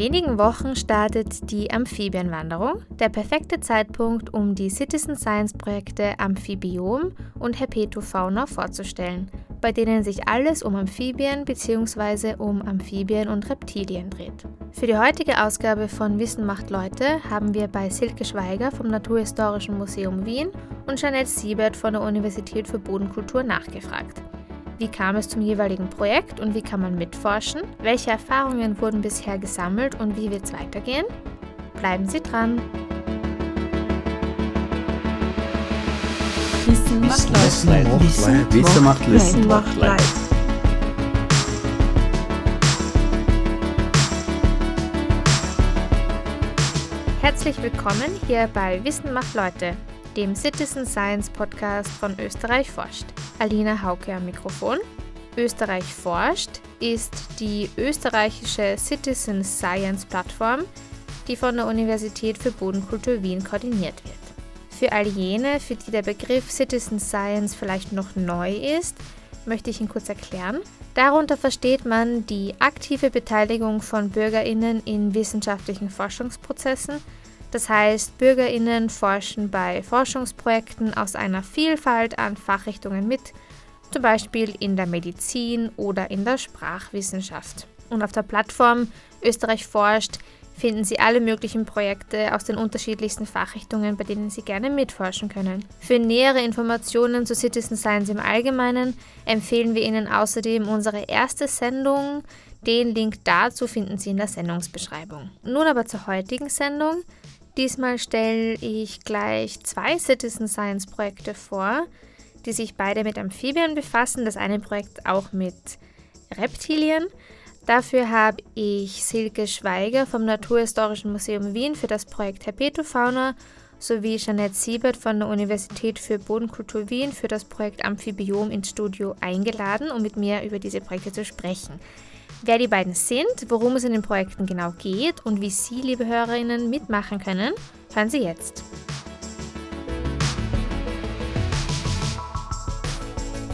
wenigen Wochen startet die Amphibienwanderung, der perfekte Zeitpunkt, um die Citizen Science Projekte Amphibiom und Herpetofauna vorzustellen, bei denen sich alles um Amphibien bzw. um Amphibien und Reptilien dreht. Für die heutige Ausgabe von Wissen macht Leute haben wir bei Silke Schweiger vom Naturhistorischen Museum Wien und Jeanette Siebert von der Universität für Bodenkultur nachgefragt. Wie kam es zum jeweiligen Projekt und wie kann man mitforschen? Welche Erfahrungen wurden bisher gesammelt und wie wird es weitergehen? Bleiben Sie dran! Wissen macht Leid. Wissen macht Leid. Wissen macht Leid. Herzlich willkommen hier bei Wissen macht Leute, dem Citizen Science Podcast von Österreich forscht. Alina Hauke am Mikrofon. Österreich forscht ist die österreichische Citizen Science Plattform, die von der Universität für Bodenkultur Wien koordiniert wird. Für all jene, für die der Begriff Citizen Science vielleicht noch neu ist, möchte ich ihn kurz erklären. Darunter versteht man die aktive Beteiligung von Bürgerinnen in wissenschaftlichen Forschungsprozessen. Das heißt, Bürgerinnen forschen bei Forschungsprojekten aus einer Vielfalt an Fachrichtungen mit, zum Beispiel in der Medizin oder in der Sprachwissenschaft. Und auf der Plattform Österreich forscht finden Sie alle möglichen Projekte aus den unterschiedlichsten Fachrichtungen, bei denen Sie gerne mitforschen können. Für nähere Informationen zu Citizen Science im Allgemeinen empfehlen wir Ihnen außerdem unsere erste Sendung. Den Link dazu finden Sie in der Sendungsbeschreibung. Nun aber zur heutigen Sendung. Diesmal stelle ich gleich zwei Citizen Science Projekte vor, die sich beide mit Amphibien befassen. Das eine Projekt auch mit Reptilien. Dafür habe ich Silke Schweiger vom Naturhistorischen Museum Wien für das Projekt Herpetofauna sowie Jeanette Siebert von der Universität für Bodenkultur Wien für das Projekt Amphibiom ins Studio eingeladen, um mit mir über diese Projekte zu sprechen. Wer die beiden sind, worum es in den Projekten genau geht und wie Sie, liebe Hörerinnen, mitmachen können, hören Sie jetzt.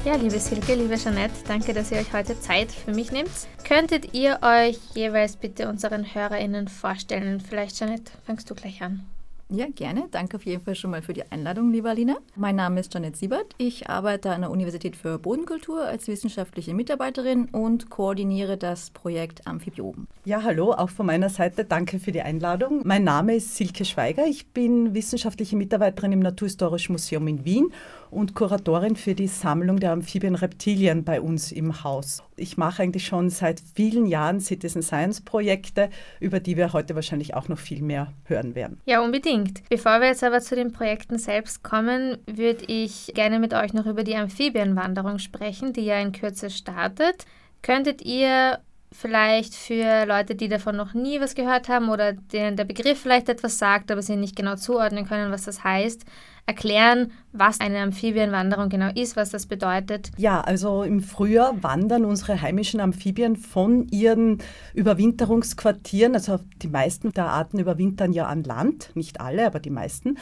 Ja, liebe Silke, liebe Jeanette, danke, dass ihr euch heute Zeit für mich nehmt. Könntet ihr euch jeweils bitte unseren HörerInnen vorstellen? Vielleicht, Jeanette, fängst du gleich an. Ja, gerne. Danke auf jeden Fall schon mal für die Einladung, liebe Alina. Mein Name ist Janet Siebert. Ich arbeite an der Universität für Bodenkultur als wissenschaftliche Mitarbeiterin und koordiniere das Projekt Amphibioben. Ja, hallo, auch von meiner Seite danke für die Einladung. Mein Name ist Silke Schweiger. Ich bin wissenschaftliche Mitarbeiterin im Naturhistorischen Museum in Wien und Kuratorin für die Sammlung der Amphibien-Reptilien bei uns im Haus. Ich mache eigentlich schon seit vielen Jahren Citizen Science Projekte, über die wir heute wahrscheinlich auch noch viel mehr hören werden. Ja, unbedingt. Bevor wir jetzt aber zu den Projekten selbst kommen, würde ich gerne mit euch noch über die Amphibienwanderung sprechen, die ja in Kürze startet. Könntet ihr vielleicht für Leute, die davon noch nie was gehört haben oder denen der Begriff vielleicht etwas sagt, aber sie nicht genau zuordnen können, was das heißt, erklären, was eine Amphibienwanderung genau ist, was das bedeutet? Ja, also im Frühjahr wandern unsere heimischen Amphibien von ihren Überwinterungsquartieren, also die meisten der Arten überwintern ja an Land, nicht alle, aber die meisten.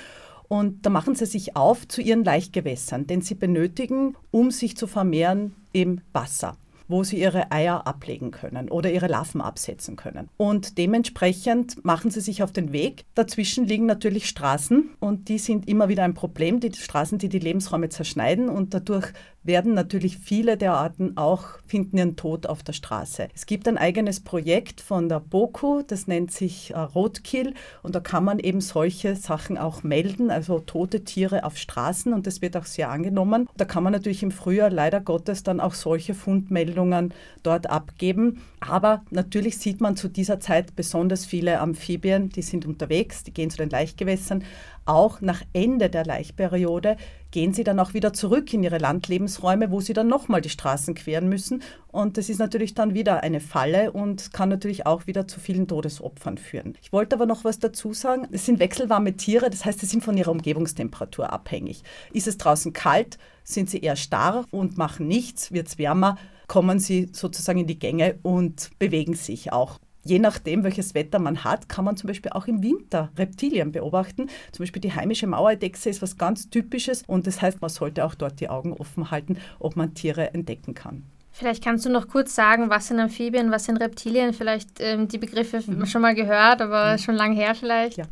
Und da machen sie sich auf zu ihren Laichgewässern, denn sie benötigen, um sich zu vermehren, eben Wasser wo sie ihre Eier ablegen können oder ihre Larven absetzen können. Und dementsprechend machen sie sich auf den Weg. Dazwischen liegen natürlich Straßen und die sind immer wieder ein Problem, die Straßen, die die Lebensräume zerschneiden und dadurch werden natürlich viele der Arten auch finden ihren Tod auf der Straße. Es gibt ein eigenes Projekt von der BOKU, das nennt sich äh, Roadkill und da kann man eben solche Sachen auch melden, also tote Tiere auf Straßen und das wird auch sehr angenommen. Da kann man natürlich im Frühjahr leider Gottes dann auch solche Fundmeldungen dort abgeben. Aber natürlich sieht man zu dieser Zeit besonders viele Amphibien, die sind unterwegs, die gehen zu den Laichgewässern, auch nach Ende der Laichperiode gehen sie dann auch wieder zurück in ihre Landlebensräume, wo sie dann nochmal die Straßen queren müssen. Und das ist natürlich dann wieder eine Falle und kann natürlich auch wieder zu vielen Todesopfern führen. Ich wollte aber noch was dazu sagen. Es sind wechselwarme Tiere, das heißt, sie sind von ihrer Umgebungstemperatur abhängig. Ist es draußen kalt, sind sie eher starr und machen nichts. Wird es wärmer, kommen sie sozusagen in die Gänge und bewegen sich auch je nachdem, welches Wetter man hat, kann man zum Beispiel auch im Winter Reptilien beobachten. Zum Beispiel die heimische Mauerdechse ist was ganz Typisches und das heißt, man sollte auch dort die Augen offen halten, ob man Tiere entdecken kann. Vielleicht kannst du noch kurz sagen, was sind Amphibien, was sind Reptilien? Vielleicht ähm, die Begriffe mhm. schon mal gehört, aber mhm. schon lange her vielleicht. Ja,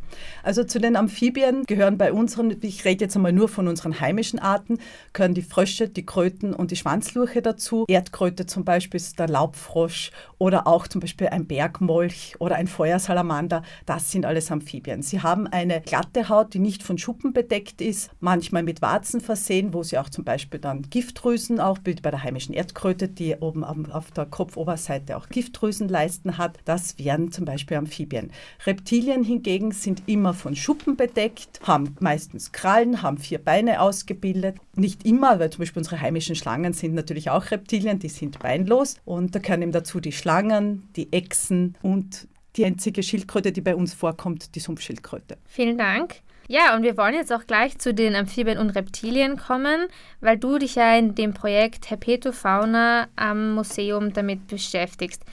also zu den Amphibien gehören bei unseren, ich rede jetzt einmal nur von unseren heimischen Arten, gehören die Frösche, die Kröten und die Schwanzlurche dazu. Erdkröte zum Beispiel ist der Laubfrosch oder auch zum Beispiel ein Bergmolch oder ein Feuersalamander. Das sind alles Amphibien. Sie haben eine glatte Haut, die nicht von Schuppen bedeckt ist, manchmal mit Warzen versehen, wo sie auch zum Beispiel dann Giftdrüsen, auch bei der heimischen Erdkröte, die oben auf der Kopfoberseite auch Giftdrüsenleisten hat. Das wären zum Beispiel Amphibien. Reptilien hingegen sind immer von Schuppen bedeckt, haben meistens Krallen, haben vier Beine ausgebildet. Nicht immer, weil zum Beispiel unsere heimischen Schlangen sind natürlich auch Reptilien, die sind beinlos. Und da gehören eben dazu die Schlangen, die Echsen und die einzige Schildkröte, die bei uns vorkommt, die Sumpfschildkröte. Vielen Dank. Ja, und wir wollen jetzt auch gleich zu den Amphibien und Reptilien kommen, weil du dich ja in dem Projekt Herpetofauna am Museum damit beschäftigst.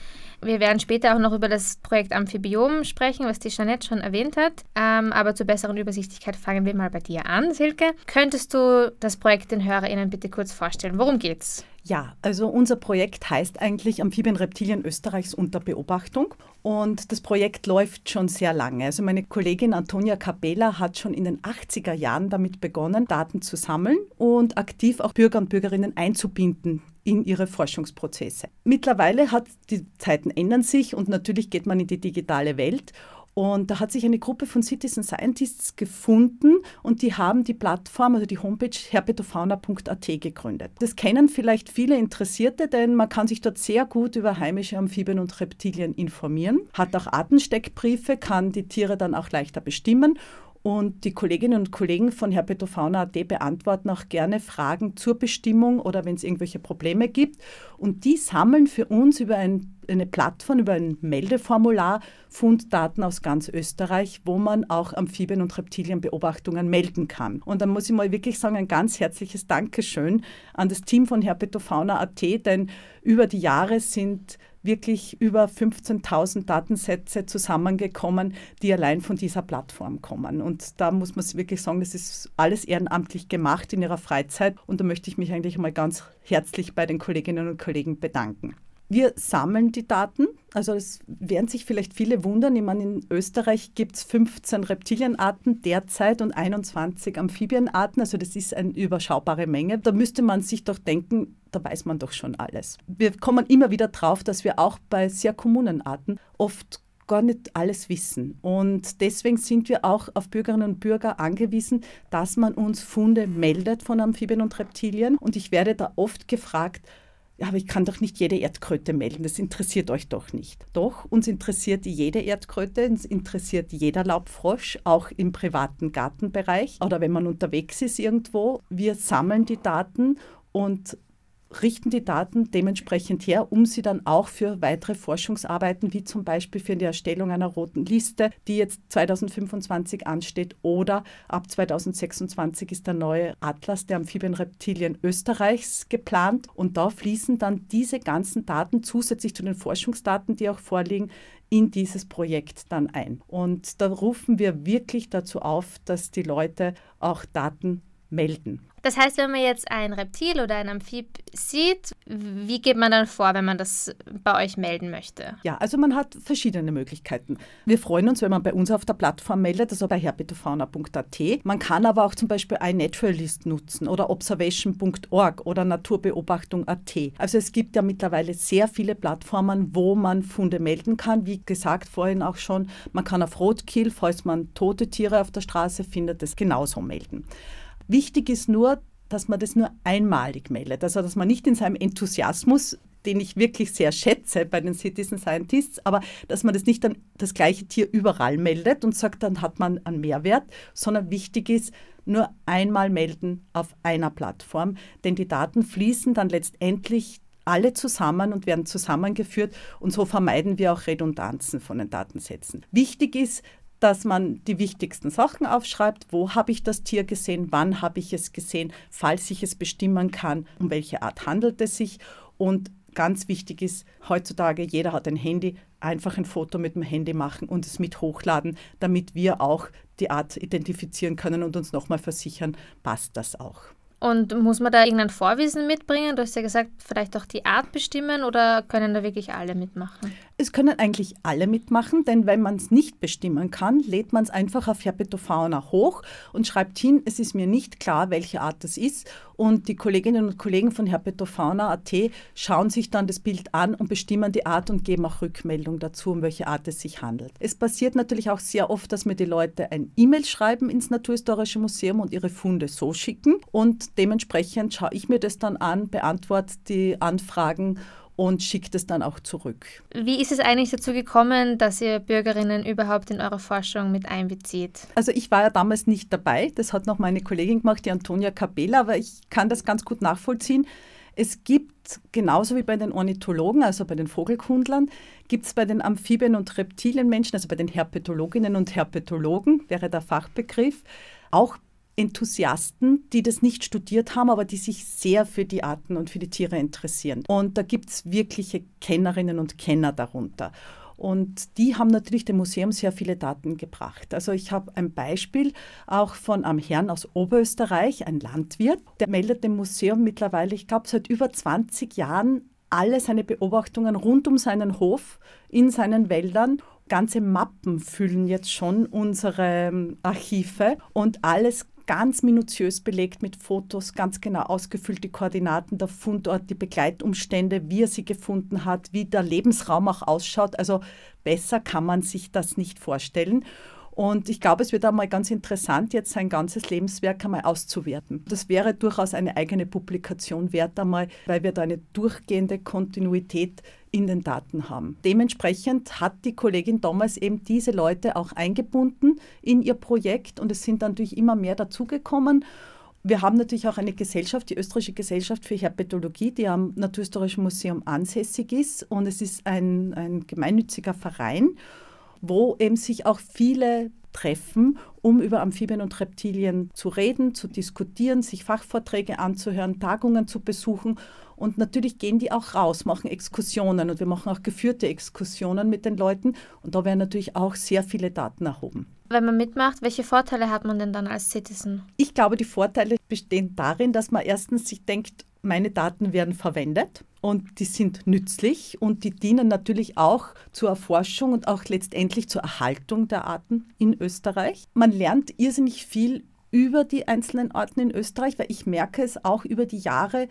Wir werden später auch noch über das Projekt Amphibiom sprechen, was die Jeanette schon erwähnt hat. Ähm, aber zur besseren Übersichtlichkeit fangen wir mal bei dir an, Silke. Könntest du das Projekt den HörerInnen bitte kurz vorstellen? Worum geht's? Ja, also unser Projekt heißt eigentlich Amphibien Reptilien Österreichs unter Beobachtung und das Projekt läuft schon sehr lange. Also meine Kollegin Antonia Capella hat schon in den 80er Jahren damit begonnen, Daten zu sammeln und aktiv auch Bürger und Bürgerinnen einzubinden in ihre Forschungsprozesse. Mittlerweile hat die Zeiten ändern sich und natürlich geht man in die digitale Welt und da hat sich eine Gruppe von Citizen Scientists gefunden und die haben die Plattform, also die Homepage herpetofauna.at gegründet. Das kennen vielleicht viele Interessierte, denn man kann sich dort sehr gut über heimische Amphibien und Reptilien informieren, hat auch Artensteckbriefe, kann die Tiere dann auch leichter bestimmen und die Kolleginnen und Kollegen von Herpetofauna.at beantworten auch gerne Fragen zur Bestimmung oder wenn es irgendwelche Probleme gibt. Und die sammeln für uns über ein, eine Plattform, über ein Meldeformular Funddaten aus ganz Österreich, wo man auch Amphibien- und Reptilienbeobachtungen melden kann. Und da muss ich mal wirklich sagen, ein ganz herzliches Dankeschön an das Team von Herpetofauna.at, denn über die Jahre sind wirklich über 15.000 Datensätze zusammengekommen, die allein von dieser Plattform kommen. Und da muss man wirklich sagen, das ist alles ehrenamtlich gemacht in ihrer Freizeit. Und da möchte ich mich eigentlich mal ganz herzlich bei den Kolleginnen und Kollegen bedanken. Wir sammeln die Daten. Also es werden sich vielleicht viele wundern. Ich meine, in Österreich gibt es 15 Reptilienarten derzeit und 21 Amphibienarten. Also das ist eine überschaubare Menge. Da müsste man sich doch denken, da weiß man doch schon alles. Wir kommen immer wieder drauf, dass wir auch bei sehr kommunen Arten oft gar nicht alles wissen. Und deswegen sind wir auch auf Bürgerinnen und Bürger angewiesen, dass man uns Funde meldet von Amphibien und Reptilien. Und ich werde da oft gefragt, aber ich kann doch nicht jede Erdkröte melden, das interessiert euch doch nicht. Doch, uns interessiert jede Erdkröte, uns interessiert jeder Laubfrosch, auch im privaten Gartenbereich oder wenn man unterwegs ist irgendwo. Wir sammeln die Daten und richten die Daten dementsprechend her, um sie dann auch für weitere Forschungsarbeiten, wie zum Beispiel für die Erstellung einer roten Liste, die jetzt 2025 ansteht, oder ab 2026 ist der neue Atlas der Amphibienreptilien Österreichs geplant. Und da fließen dann diese ganzen Daten zusätzlich zu den Forschungsdaten, die auch vorliegen, in dieses Projekt dann ein. Und da rufen wir wirklich dazu auf, dass die Leute auch Daten melden. Das heißt, wenn man jetzt ein Reptil oder ein Amphib sieht, wie geht man dann vor, wenn man das bei euch melden möchte? Ja, also man hat verschiedene Möglichkeiten. Wir freuen uns, wenn man bei uns auf der Plattform meldet, also bei herpetofauna.at. Man kann aber auch zum Beispiel iNaturalist nutzen oder observation.org oder naturbeobachtung.at. Also es gibt ja mittlerweile sehr viele Plattformen, wo man Funde melden kann. Wie gesagt vorhin auch schon, man kann auf Roadkill, falls man tote Tiere auf der Straße findet, das genauso melden. Wichtig ist nur, dass man das nur einmalig meldet. Also dass man nicht in seinem Enthusiasmus, den ich wirklich sehr schätze bei den Citizen Scientists, aber dass man das nicht dann das gleiche Tier überall meldet und sagt, dann hat man einen Mehrwert, sondern wichtig ist, nur einmal melden auf einer Plattform, denn die Daten fließen dann letztendlich alle zusammen und werden zusammengeführt und so vermeiden wir auch Redundanzen von den Datensätzen. Wichtig ist, dass man die wichtigsten Sachen aufschreibt. Wo habe ich das Tier gesehen? Wann habe ich es gesehen? Falls ich es bestimmen kann, um welche Art handelt es sich? Und ganz wichtig ist, heutzutage, jeder hat ein Handy, einfach ein Foto mit dem Handy machen und es mit hochladen, damit wir auch die Art identifizieren können und uns nochmal versichern, passt das auch. Und muss man da irgendein Vorwissen mitbringen? Du hast ja gesagt, vielleicht auch die Art bestimmen oder können da wirklich alle mitmachen? Es können eigentlich alle mitmachen, denn wenn man es nicht bestimmen kann, lädt man es einfach auf Herpetofauna hoch und schreibt hin, es ist mir nicht klar, welche Art es ist. Und die Kolleginnen und Kollegen von Herpetofauna.at schauen sich dann das Bild an und bestimmen die Art und geben auch Rückmeldung dazu, um welche Art es sich handelt. Es passiert natürlich auch sehr oft, dass mir die Leute ein E-Mail schreiben ins Naturhistorische Museum und ihre Funde so schicken. Und dementsprechend schaue ich mir das dann an, beantworte die Anfragen und schickt es dann auch zurück. Wie ist es eigentlich dazu gekommen, dass ihr Bürgerinnen überhaupt in eure Forschung mit einbezieht? Also ich war ja damals nicht dabei, das hat noch meine Kollegin gemacht, die Antonia Capella, aber ich kann das ganz gut nachvollziehen. Es gibt, genauso wie bei den Ornithologen, also bei den Vogelkundlern, gibt es bei den Amphibien- und Reptilienmenschen, also bei den Herpetologinnen und Herpetologen, wäre der Fachbegriff, auch Enthusiasten, die das nicht studiert haben, aber die sich sehr für die Arten und für die Tiere interessieren. Und da gibt es wirkliche Kennerinnen und Kenner darunter. Und die haben natürlich dem Museum sehr viele Daten gebracht. Also ich habe ein Beispiel auch von einem Herrn aus Oberösterreich, ein Landwirt, der meldet dem Museum mittlerweile, ich glaube, seit über 20 Jahren alle seine Beobachtungen rund um seinen Hof in seinen Wäldern ganze Mappen füllen jetzt schon unsere ähm, Archive und alles ganz minutiös belegt mit Fotos, ganz genau ausgefüllt die Koordinaten, der Fundort, die Begleitumstände, wie er sie gefunden hat, wie der Lebensraum auch ausschaut. Also besser kann man sich das nicht vorstellen. Und ich glaube, es wird einmal ganz interessant, jetzt sein ganzes Lebenswerk einmal auszuwerten. Das wäre durchaus eine eigene Publikation wert einmal, weil wir da eine durchgehende Kontinuität in den Daten haben. Dementsprechend hat die Kollegin damals eben diese Leute auch eingebunden in ihr Projekt und es sind natürlich immer mehr dazugekommen. Wir haben natürlich auch eine Gesellschaft, die Österreichische Gesellschaft für Herpetologie, die am Naturhistorischen Museum ansässig ist und es ist ein, ein gemeinnütziger Verein wo eben sich auch viele treffen, um über Amphibien und Reptilien zu reden, zu diskutieren, sich Fachvorträge anzuhören, Tagungen zu besuchen. Und natürlich gehen die auch raus, machen Exkursionen und wir machen auch geführte Exkursionen mit den Leuten. Und da werden natürlich auch sehr viele Daten erhoben. Wenn man mitmacht, welche Vorteile hat man denn dann als Citizen? Ich glaube, die Vorteile bestehen darin, dass man erstens sich denkt, meine Daten werden verwendet und die sind nützlich und die dienen natürlich auch zur Erforschung und auch letztendlich zur Erhaltung der Arten in Österreich. Man lernt irrsinnig viel über die einzelnen Arten in Österreich, weil ich merke es auch über die Jahre,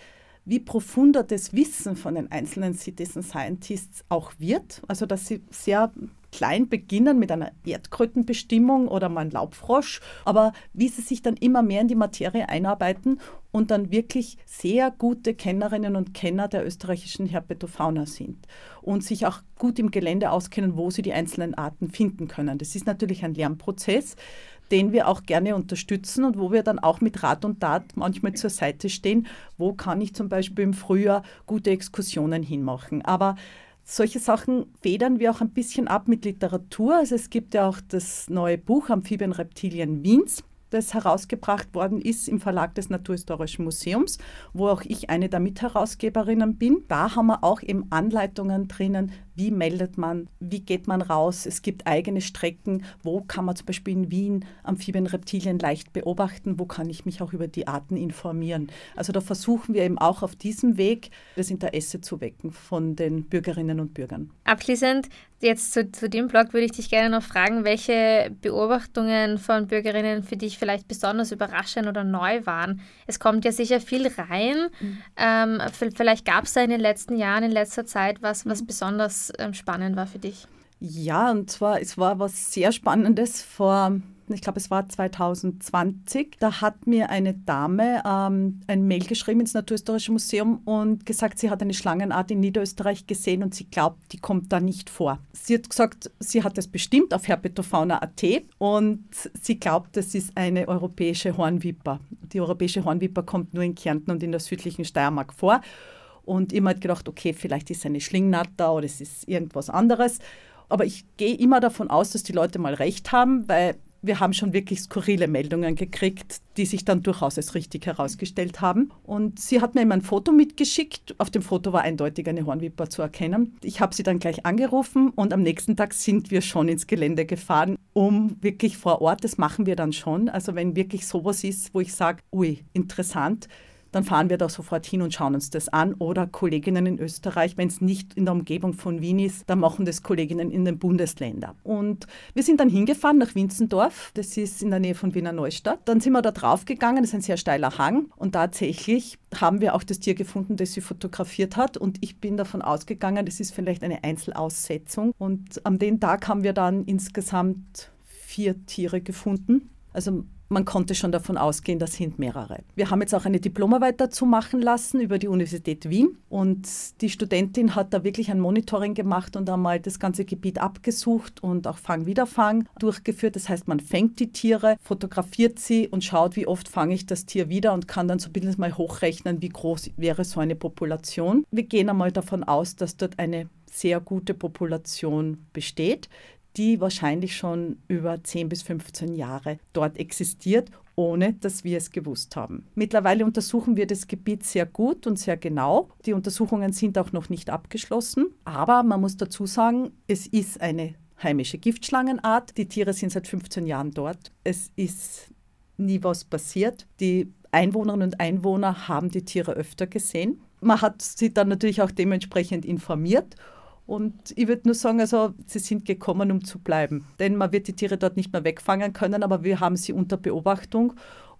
wie profunder das Wissen von den einzelnen Citizen Scientists auch wird. Also dass sie sehr klein beginnen mit einer Erdkrötenbestimmung oder mal ein Laubfrosch, aber wie sie sich dann immer mehr in die Materie einarbeiten und dann wirklich sehr gute Kennerinnen und Kenner der österreichischen Herpetofauna sind und sich auch gut im Gelände auskennen, wo sie die einzelnen Arten finden können. Das ist natürlich ein Lernprozess, den wir auch gerne unterstützen und wo wir dann auch mit Rat und Tat manchmal zur Seite stehen. Wo kann ich zum Beispiel im Frühjahr gute Exkursionen hinmachen? Aber solche Sachen federn wir auch ein bisschen ab mit Literatur. Also es gibt ja auch das neue Buch Amphibien Reptilien Wiens das herausgebracht worden ist im Verlag des Naturhistorischen Museums, wo auch ich eine der Mitherausgeberinnen bin. Da haben wir auch eben Anleitungen drinnen, wie meldet man, wie geht man raus. Es gibt eigene Strecken, wo kann man zum Beispiel in Wien Amphibien, Reptilien leicht beobachten, wo kann ich mich auch über die Arten informieren. Also da versuchen wir eben auch auf diesem Weg das Interesse zu wecken von den Bürgerinnen und Bürgern. Abschließend jetzt zu, zu dem Blog würde ich dich gerne noch fragen, welche Beobachtungen von Bürgerinnen für dich vielleicht besonders überraschend oder neu waren. Es kommt ja sicher viel rein. Mhm. Ähm, vielleicht gab es da in den letzten Jahren, in letzter Zeit was, was mhm. besonders ähm, spannend war für dich. Ja, und zwar, es war was sehr Spannendes vor ich glaube, es war 2020, da hat mir eine Dame ähm, ein Mail geschrieben ins Naturhistorische Museum und gesagt, sie hat eine Schlangenart in Niederösterreich gesehen und sie glaubt, die kommt da nicht vor. Sie hat gesagt, sie hat es bestimmt auf herpetofauna.at und sie glaubt, das ist eine europäische Hornviper. Die europäische Hornviper kommt nur in Kärnten und in der südlichen Steiermark vor. Und immer gedacht, okay, vielleicht ist es eine Schlingnatter oder es ist irgendwas anderes. Aber ich gehe immer davon aus, dass die Leute mal recht haben, weil wir haben schon wirklich skurrile Meldungen gekriegt, die sich dann durchaus als richtig herausgestellt haben. Und sie hat mir immer ein Foto mitgeschickt. Auf dem Foto war eindeutig eine Hornviper zu erkennen. Ich habe sie dann gleich angerufen und am nächsten Tag sind wir schon ins Gelände gefahren, um wirklich vor Ort, das machen wir dann schon. Also wenn wirklich sowas ist, wo ich sage, ui, interessant, dann fahren wir da sofort hin und schauen uns das an. Oder Kolleginnen in Österreich, wenn es nicht in der Umgebung von Wien ist, dann machen das Kolleginnen in den Bundesländern. Und wir sind dann hingefahren nach Winzendorf, das ist in der Nähe von Wiener Neustadt. Dann sind wir da drauf gegangen, das ist ein sehr steiler Hang und tatsächlich haben wir auch das Tier gefunden, das sie fotografiert hat und ich bin davon ausgegangen, das ist vielleicht eine Einzelaussetzung. Und an dem Tag haben wir dann insgesamt vier Tiere gefunden. Also man konnte schon davon ausgehen, das sind mehrere. Wir haben jetzt auch eine Diplomarbeit dazu machen lassen über die Universität Wien und die Studentin hat da wirklich ein Monitoring gemacht und einmal das ganze Gebiet abgesucht und auch Fang-Wiederfang durchgeführt. Das heißt, man fängt die Tiere, fotografiert sie und schaut, wie oft fange ich das Tier wieder und kann dann so ein bisschen mal hochrechnen, wie groß wäre so eine Population. Wir gehen einmal davon aus, dass dort eine sehr gute Population besteht die wahrscheinlich schon über 10 bis 15 Jahre dort existiert, ohne dass wir es gewusst haben. Mittlerweile untersuchen wir das Gebiet sehr gut und sehr genau. Die Untersuchungen sind auch noch nicht abgeschlossen, aber man muss dazu sagen, es ist eine heimische Giftschlangenart. Die Tiere sind seit 15 Jahren dort. Es ist nie was passiert. Die Einwohnerinnen und Einwohner haben die Tiere öfter gesehen. Man hat sie dann natürlich auch dementsprechend informiert und ich würde nur sagen, also sie sind gekommen, um zu bleiben. Denn man wird die Tiere dort nicht mehr wegfangen können, aber wir haben sie unter Beobachtung.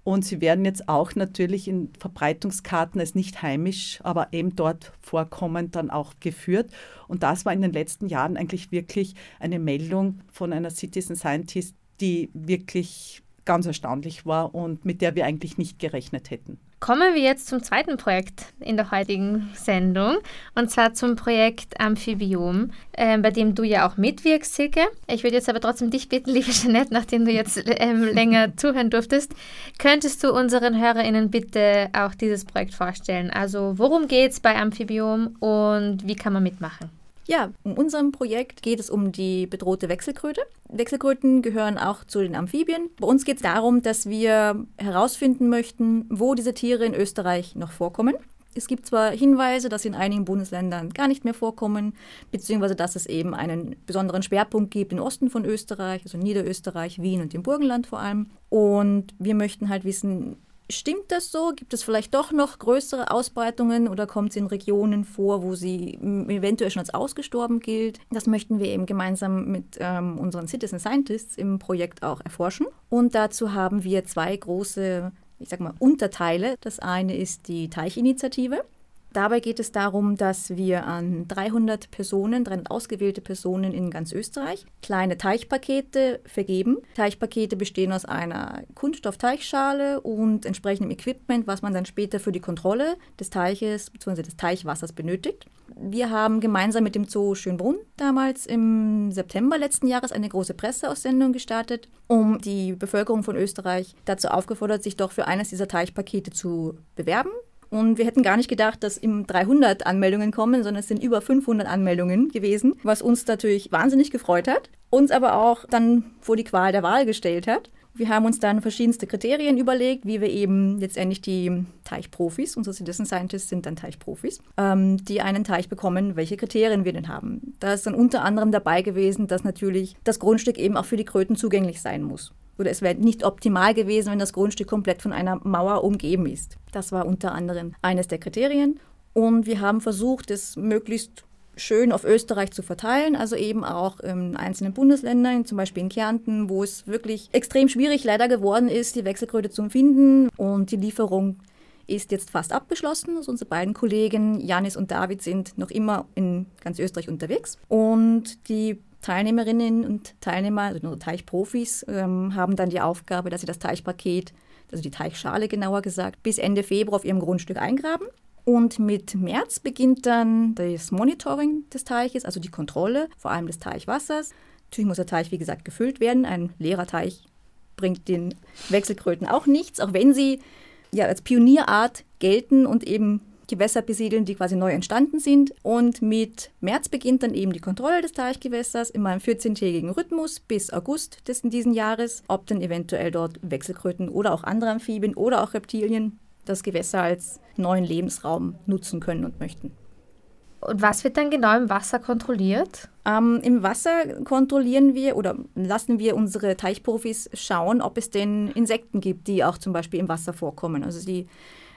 Und sie werden jetzt auch natürlich in Verbreitungskarten als nicht heimisch, aber eben dort vorkommend dann auch geführt. Und das war in den letzten Jahren eigentlich wirklich eine Meldung von einer Citizen Scientist, die wirklich ganz erstaunlich war und mit der wir eigentlich nicht gerechnet hätten. Kommen wir jetzt zum zweiten Projekt in der heutigen Sendung und zwar zum Projekt Amphibiom, äh, bei dem du ja auch mitwirkst, Silke. Ich würde jetzt aber trotzdem dich bitten, liebe Jeanette, nachdem du jetzt ähm, länger zuhören durftest, könntest du unseren HörerInnen bitte auch dieses Projekt vorstellen? Also worum geht es bei Amphibiom und wie kann man mitmachen? Ja, in unserem Projekt geht es um die bedrohte Wechselkröte. Wechselkröten gehören auch zu den Amphibien. Bei uns geht es darum, dass wir herausfinden möchten, wo diese Tiere in Österreich noch vorkommen. Es gibt zwar Hinweise, dass sie in einigen Bundesländern gar nicht mehr vorkommen, beziehungsweise dass es eben einen besonderen Schwerpunkt gibt im Osten von Österreich, also Niederösterreich, Wien und dem Burgenland vor allem. Und wir möchten halt wissen, Stimmt das so? Gibt es vielleicht doch noch größere Ausbreitungen oder kommt es in Regionen vor, wo sie eventuell schon als ausgestorben gilt? Das möchten wir eben gemeinsam mit ähm, unseren Citizen Scientists im Projekt auch erforschen. Und dazu haben wir zwei große, ich sag mal, Unterteile. Das eine ist die Teichinitiative. Dabei geht es darum, dass wir an 300 Personen, 300 ausgewählte Personen in ganz Österreich, kleine Teichpakete vergeben. Teichpakete bestehen aus einer Kunststoffteichschale und entsprechendem Equipment, was man dann später für die Kontrolle des Teiches bzw. des Teichwassers benötigt. Wir haben gemeinsam mit dem Zoo Schönbrunn damals im September letzten Jahres eine große Presseaussendung gestartet, um die Bevölkerung von Österreich dazu aufgefordert, sich doch für eines dieser Teichpakete zu bewerben. Und wir hätten gar nicht gedacht, dass im 300 Anmeldungen kommen, sondern es sind über 500 Anmeldungen gewesen, was uns natürlich wahnsinnig gefreut hat, uns aber auch dann vor die Qual der Wahl gestellt hat. Wir haben uns dann verschiedenste Kriterien überlegt, wie wir eben letztendlich die Teichprofis, unsere Citizen Scientists sind dann Teichprofis, ähm, die einen Teich bekommen, welche Kriterien wir denn haben. Da ist dann unter anderem dabei gewesen, dass natürlich das Grundstück eben auch für die Kröten zugänglich sein muss oder es wäre nicht optimal gewesen, wenn das Grundstück komplett von einer Mauer umgeben ist. Das war unter anderem eines der Kriterien. Und wir haben versucht, es möglichst schön auf Österreich zu verteilen, also eben auch in einzelnen Bundesländern, zum Beispiel in Kärnten, wo es wirklich extrem schwierig leider geworden ist, die Wechselkröte zu finden und die Lieferung ist jetzt fast abgeschlossen. Also unsere beiden Kollegen Janis und David sind noch immer in ganz Österreich unterwegs und die Teilnehmerinnen und Teilnehmer, also Teichprofis, ähm, haben dann die Aufgabe, dass sie das Teichpaket, also die Teichschale genauer gesagt, bis Ende Februar auf ihrem Grundstück eingraben. Und mit März beginnt dann das Monitoring des Teiches, also die Kontrolle, vor allem des Teichwassers. Natürlich muss der Teich, wie gesagt, gefüllt werden. Ein leerer Teich bringt den Wechselkröten auch nichts, auch wenn sie ja als Pionierart gelten und eben Gewässer besiedeln, die quasi neu entstanden sind. Und mit März beginnt dann eben die Kontrolle des Teichgewässers in einem 14-tägigen Rhythmus bis August des in diesen Jahres, ob denn eventuell dort Wechselkröten oder auch andere Amphibien oder auch Reptilien das Gewässer als neuen Lebensraum nutzen können und möchten. Und was wird dann genau im Wasser kontrolliert? Ähm, Im Wasser kontrollieren wir oder lassen wir unsere Teichprofis schauen, ob es denn Insekten gibt, die auch zum Beispiel im Wasser vorkommen. Also die,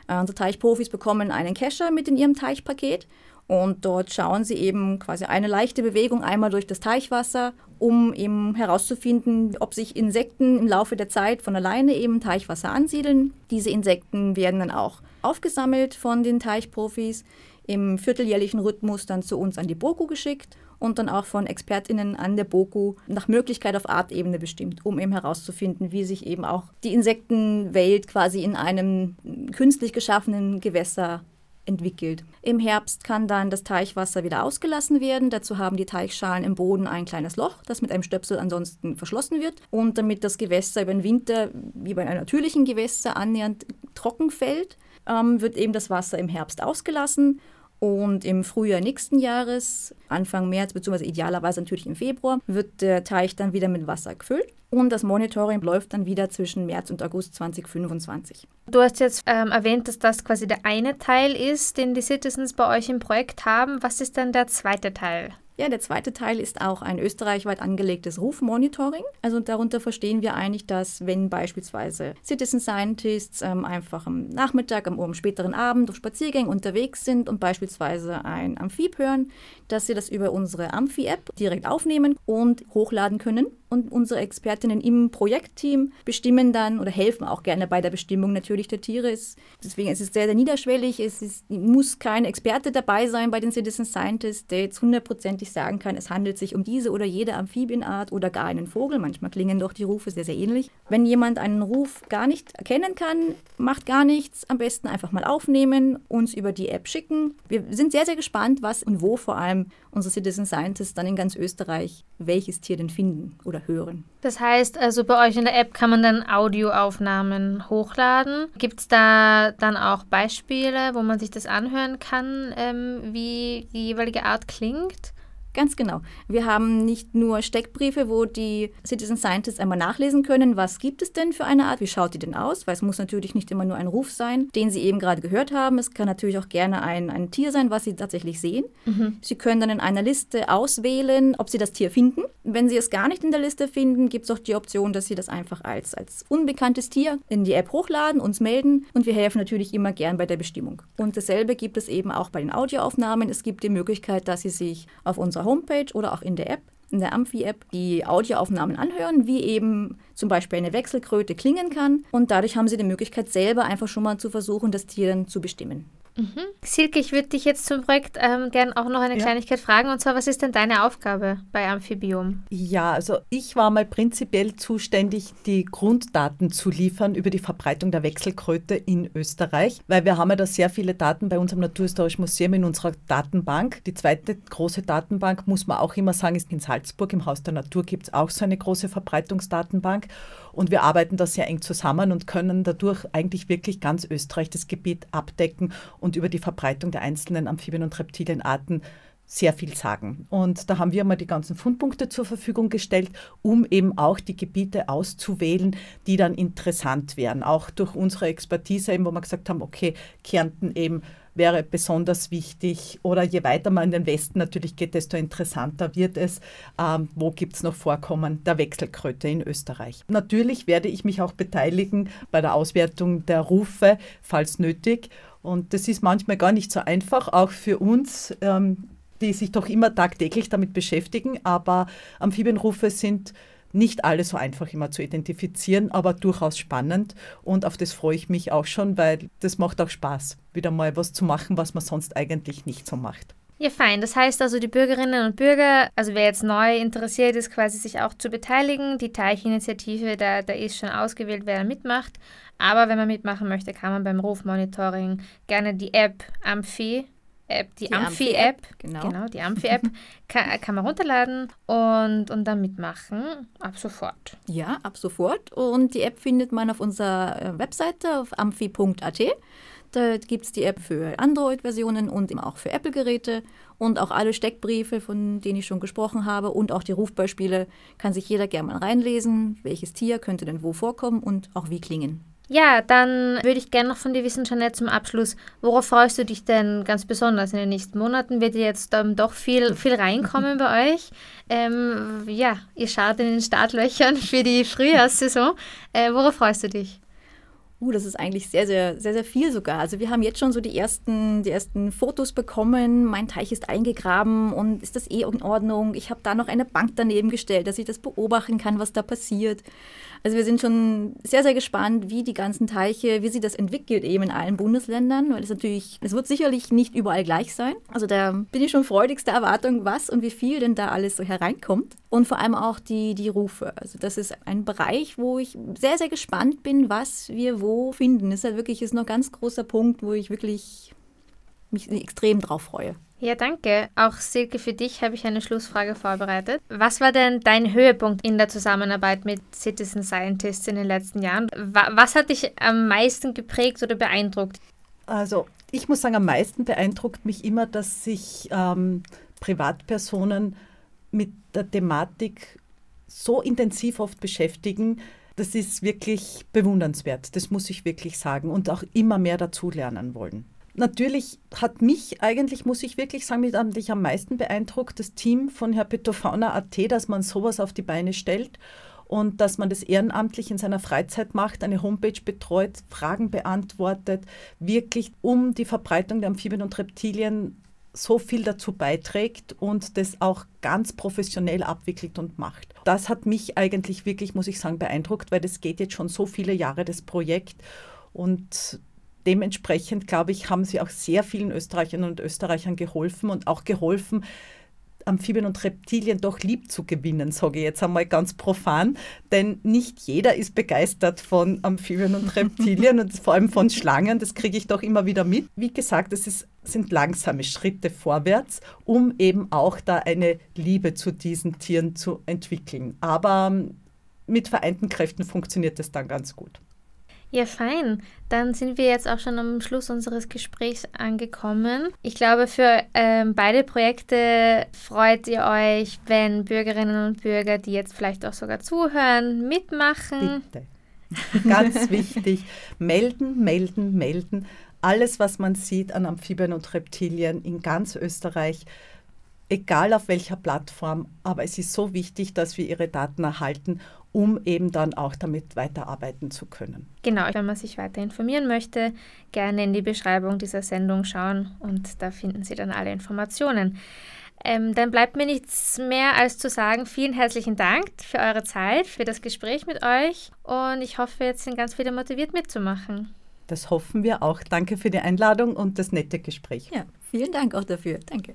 äh, unsere Teichprofis bekommen einen Kescher mit in ihrem Teichpaket und dort schauen sie eben quasi eine leichte Bewegung einmal durch das Teichwasser, um eben herauszufinden, ob sich Insekten im Laufe der Zeit von alleine eben Teichwasser ansiedeln. Diese Insekten werden dann auch aufgesammelt von den Teichprofis im vierteljährlichen Rhythmus dann zu uns an die BOKU geschickt und dann auch von ExpertInnen an der BOKU nach Möglichkeit auf Artebene bestimmt, um eben herauszufinden, wie sich eben auch die Insektenwelt quasi in einem künstlich geschaffenen Gewässer entwickelt. Im Herbst kann dann das Teichwasser wieder ausgelassen werden. Dazu haben die Teichschalen im Boden ein kleines Loch, das mit einem Stöpsel ansonsten verschlossen wird. Und damit das Gewässer über den Winter, wie bei einem natürlichen Gewässer, annähernd trocken fällt, ähm, wird eben das Wasser im Herbst ausgelassen und im Frühjahr nächsten Jahres, Anfang März bzw. idealerweise natürlich im Februar, wird der Teich dann wieder mit Wasser gefüllt. Und das Monitoring läuft dann wieder zwischen März und August 2025. Du hast jetzt ähm, erwähnt, dass das quasi der eine Teil ist, den die Citizens bei euch im Projekt haben. Was ist dann der zweite Teil? Ja, der zweite Teil ist auch ein österreichweit angelegtes Rufmonitoring. Also darunter verstehen wir eigentlich, dass wenn beispielsweise Citizen Scientists ähm, einfach am Nachmittag, am, am späteren Abend auf Spaziergängen unterwegs sind und beispielsweise ein Amphib hören, dass sie das über unsere Amphi-App direkt aufnehmen und hochladen können. Und unsere Expertinnen im Projektteam bestimmen dann oder helfen auch gerne bei der Bestimmung natürlich der Tiere. Es, deswegen ist es sehr, sehr niederschwellig. Es ist, muss kein Experte dabei sein bei den Citizen Scientists, der jetzt hundertprozentig sagen kann, es handelt sich um diese oder jede Amphibienart oder gar einen Vogel. Manchmal klingen doch die Rufe sehr, sehr ähnlich. Wenn jemand einen Ruf gar nicht erkennen kann, macht gar nichts. Am besten einfach mal aufnehmen, uns über die App schicken. Wir sind sehr, sehr gespannt, was und wo vor allem unsere Citizen Scientists dann in ganz Österreich welches Tier denn finden oder hören. Das heißt also, bei euch in der App kann man dann Audioaufnahmen hochladen. Gibt es da dann auch Beispiele, wo man sich das anhören kann, ähm, wie die jeweilige Art klingt? Ganz genau. Wir haben nicht nur Steckbriefe, wo die Citizen Scientists einmal nachlesen können, was gibt es denn für eine Art, wie schaut die denn aus, weil es muss natürlich nicht immer nur ein Ruf sein, den sie eben gerade gehört haben. Es kann natürlich auch gerne ein, ein Tier sein, was sie tatsächlich sehen. Mhm. Sie können dann in einer Liste auswählen, ob sie das Tier finden. Wenn sie es gar nicht in der Liste finden, gibt es auch die Option, dass sie das einfach als, als unbekanntes Tier in die App hochladen, uns melden und wir helfen natürlich immer gern bei der Bestimmung. Und dasselbe gibt es eben auch bei den Audioaufnahmen. Es gibt die Möglichkeit, dass sie sich auf unserer Homepage oder auch in der App, in der Amphi-App, die Audioaufnahmen anhören, wie eben zum Beispiel eine Wechselkröte klingen kann. Und dadurch haben sie die Möglichkeit, selber einfach schon mal zu versuchen, das Tier dann zu bestimmen. Mhm. Silke, ich würde dich jetzt zum Projekt ähm, gern auch noch eine ja. Kleinigkeit fragen. Und zwar, was ist denn deine Aufgabe bei Amphibium? Ja, also ich war mal prinzipiell zuständig, die Grunddaten zu liefern über die Verbreitung der Wechselkröte in Österreich, weil wir haben ja da sehr viele Daten bei unserem Naturhistorischen Museum in unserer Datenbank. Die zweite große Datenbank, muss man auch immer sagen, ist in Salzburg. Im Haus der Natur gibt es auch so eine große Verbreitungsdatenbank. Und wir arbeiten da sehr eng zusammen und können dadurch eigentlich wirklich ganz Österreich das Gebiet abdecken und über die Verbreitung der einzelnen Amphibien- und Reptilienarten sehr viel sagen. Und da haben wir mal die ganzen Fundpunkte zur Verfügung gestellt, um eben auch die Gebiete auszuwählen, die dann interessant wären. Auch durch unsere Expertise, eben, wo wir gesagt haben, okay, Kärnten eben wäre besonders wichtig. Oder je weiter man in den Westen natürlich geht, desto interessanter wird es. Ähm, wo gibt es noch Vorkommen der Wechselkröte in Österreich? Natürlich werde ich mich auch beteiligen bei der Auswertung der Rufe, falls nötig. Und das ist manchmal gar nicht so einfach, auch für uns, ähm, die sich doch immer tagtäglich damit beschäftigen. Aber Amphibienrufe sind nicht alle so einfach immer zu identifizieren, aber durchaus spannend. Und auf das freue ich mich auch schon, weil das macht auch Spaß, wieder mal was zu machen, was man sonst eigentlich nicht so macht. Ja, fein. Das heißt also, die Bürgerinnen und Bürger, also wer jetzt neu interessiert ist, quasi sich auch zu beteiligen, die Teichinitiative, da, da ist schon ausgewählt, wer mitmacht. Aber wenn man mitmachen möchte, kann man beim Rufmonitoring gerne die App Amphi App, die, die Amphi-App, Amphi genau. genau, die Amphi-App kann, kann, man runterladen und, und dann mitmachen, ab sofort. Ja, ab sofort. Und die App findet man auf unserer äh, Webseite auf amphi.at. Da gibt es die App für Android-Versionen und auch für Apple-Geräte. Und auch alle Steckbriefe, von denen ich schon gesprochen habe, und auch die Rufbeispiele kann sich jeder gerne mal reinlesen. Welches Tier könnte denn wo vorkommen und auch wie klingen. Ja, dann würde ich gerne noch von dir wissen, Jeanette, zum Abschluss. Worauf freust du dich denn ganz besonders in den nächsten Monaten? Wird jetzt ähm, doch viel, viel reinkommen bei euch? Ähm, ja, ihr schaut in den Startlöchern für die Frühjahrssaison. Äh, worauf freust du dich? Uh, das ist eigentlich sehr, sehr, sehr, sehr viel sogar. Also wir haben jetzt schon so die ersten, die ersten Fotos bekommen. Mein Teich ist eingegraben und ist das eh in Ordnung? Ich habe da noch eine Bank daneben gestellt, dass ich das beobachten kann, was da passiert. Also wir sind schon sehr, sehr gespannt, wie die ganzen Teiche, wie sich das entwickelt eben in allen Bundesländern, weil es natürlich, es wird sicherlich nicht überall gleich sein. Also da bin ich schon freudigster Erwartung, was und wie viel denn da alles so hereinkommt. Und vor allem auch die, die Rufe. Also das ist ein Bereich, wo ich sehr, sehr gespannt bin, was wir wo finden. Das ist halt wirklich ist noch ein ganz großer Punkt, wo ich wirklich mich extrem drauf freue. Ja, danke. Auch Silke, für dich habe ich eine Schlussfrage vorbereitet. Was war denn dein Höhepunkt in der Zusammenarbeit mit Citizen Scientists in den letzten Jahren? Was hat dich am meisten geprägt oder beeindruckt? Also, ich muss sagen, am meisten beeindruckt mich immer, dass sich ähm, Privatpersonen mit der Thematik so intensiv oft beschäftigen. Das ist wirklich bewundernswert, das muss ich wirklich sagen, und auch immer mehr dazulernen wollen. Natürlich hat mich eigentlich, muss ich wirklich sagen, mit mich am meisten beeindruckt das Team von Herpetofauna.at, dass man sowas auf die Beine stellt und dass man das ehrenamtlich in seiner Freizeit macht, eine Homepage betreut, Fragen beantwortet, wirklich um die Verbreitung der Amphibien und Reptilien so viel dazu beiträgt und das auch ganz professionell abwickelt und macht. Das hat mich eigentlich wirklich, muss ich sagen, beeindruckt, weil das geht jetzt schon so viele Jahre, das Projekt. Und dementsprechend, glaube ich, haben sie auch sehr vielen Österreicherinnen und Österreichern geholfen und auch geholfen, Amphibien und Reptilien doch lieb zu gewinnen, sage ich jetzt einmal ganz profan. Denn nicht jeder ist begeistert von Amphibien und Reptilien und vor allem von Schlangen. Das kriege ich doch immer wieder mit. Wie gesagt, es ist, sind langsame Schritte vorwärts, um eben auch da eine Liebe zu diesen Tieren zu entwickeln. Aber ähm, mit vereinten Kräften funktioniert es dann ganz gut. Ja, fein. Dann sind wir jetzt auch schon am Schluss unseres Gesprächs angekommen. Ich glaube, für ähm, beide Projekte freut ihr euch, wenn Bürgerinnen und Bürger, die jetzt vielleicht auch sogar zuhören, mitmachen. Bitte. Ganz wichtig. Melden, melden, melden. Alles, was man sieht an Amphibien und Reptilien in ganz Österreich, egal auf welcher Plattform, aber es ist so wichtig, dass wir ihre Daten erhalten um eben dann auch damit weiterarbeiten zu können. Genau, wenn man sich weiter informieren möchte, gerne in die Beschreibung dieser Sendung schauen und da finden Sie dann alle Informationen. Ähm, dann bleibt mir nichts mehr als zu sagen, vielen herzlichen Dank für eure Zeit, für das Gespräch mit euch und ich hoffe, jetzt sind ganz viele motiviert mitzumachen. Das hoffen wir auch. Danke für die Einladung und das nette Gespräch. Ja, vielen Dank auch dafür. Danke.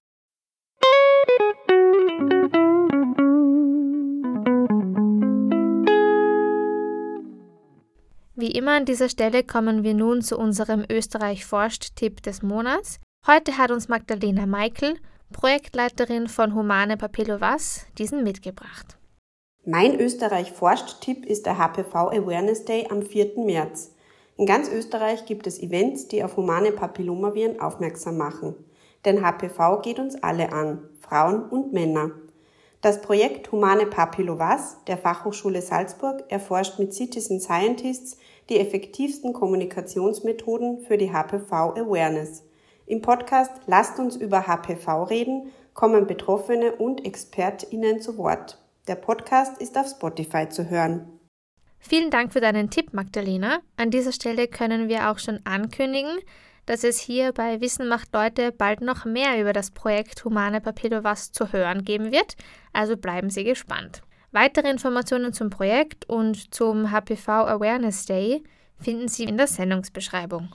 Wie immer an dieser Stelle kommen wir nun zu unserem Österreich forscht-Tipp des Monats. Heute hat uns Magdalena Meikel, Projektleiterin von Humane Papillovas, diesen mitgebracht. Mein Österreich forscht-Tipp ist der HPV Awareness Day am 4. März. In ganz Österreich gibt es Events, die auf humane Papillomaviren aufmerksam machen. Denn HPV geht uns alle an, Frauen und Männer. Das Projekt Humane Papillovas der Fachhochschule Salzburg erforscht mit Citizen Scientists die effektivsten Kommunikationsmethoden für die HPV-Awareness. Im Podcast Lasst uns über HPV reden kommen Betroffene und ExpertInnen zu Wort. Der Podcast ist auf Spotify zu hören. Vielen Dank für deinen Tipp, Magdalena. An dieser Stelle können wir auch schon ankündigen, dass es hier bei Wissen macht Leute bald noch mehr über das Projekt Humane Papillovas zu hören geben wird, also bleiben Sie gespannt. Weitere Informationen zum Projekt und zum HPV Awareness Day finden Sie in der Sendungsbeschreibung.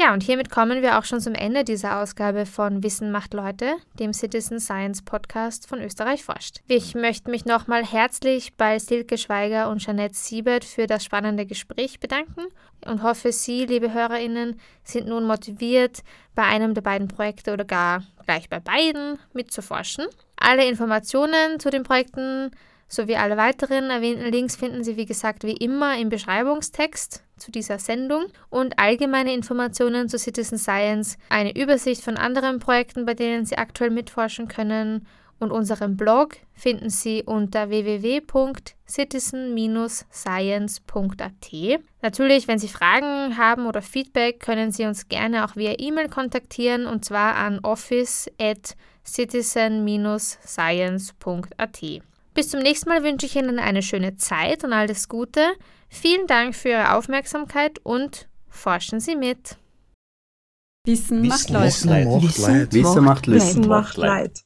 Ja, und hiermit kommen wir auch schon zum Ende dieser Ausgabe von Wissen macht Leute, dem Citizen Science Podcast von Österreich forscht. Ich möchte mich nochmal herzlich bei Silke Schweiger und Jeanette Siebert für das spannende Gespräch bedanken und hoffe, Sie, liebe HörerInnen, sind nun motiviert, bei einem der beiden Projekte oder gar gleich bei beiden mitzuforschen. Alle Informationen zu den Projekten sowie alle weiteren erwähnten Links finden Sie, wie gesagt, wie immer im Beschreibungstext zu dieser Sendung und allgemeine Informationen zu Citizen Science, eine Übersicht von anderen Projekten, bei denen Sie aktuell mitforschen können und unseren Blog finden Sie unter www.citizen-science.at. Natürlich, wenn Sie Fragen haben oder Feedback, können Sie uns gerne auch via E-Mail kontaktieren und zwar an office@citizen-science.at. Bis zum nächsten Mal wünsche ich Ihnen eine schöne Zeit und alles Gute. Vielen Dank für Ihre Aufmerksamkeit und forschen Sie mit. Wissen, macht Leid. Wissen macht Leid. Wissen macht Leid.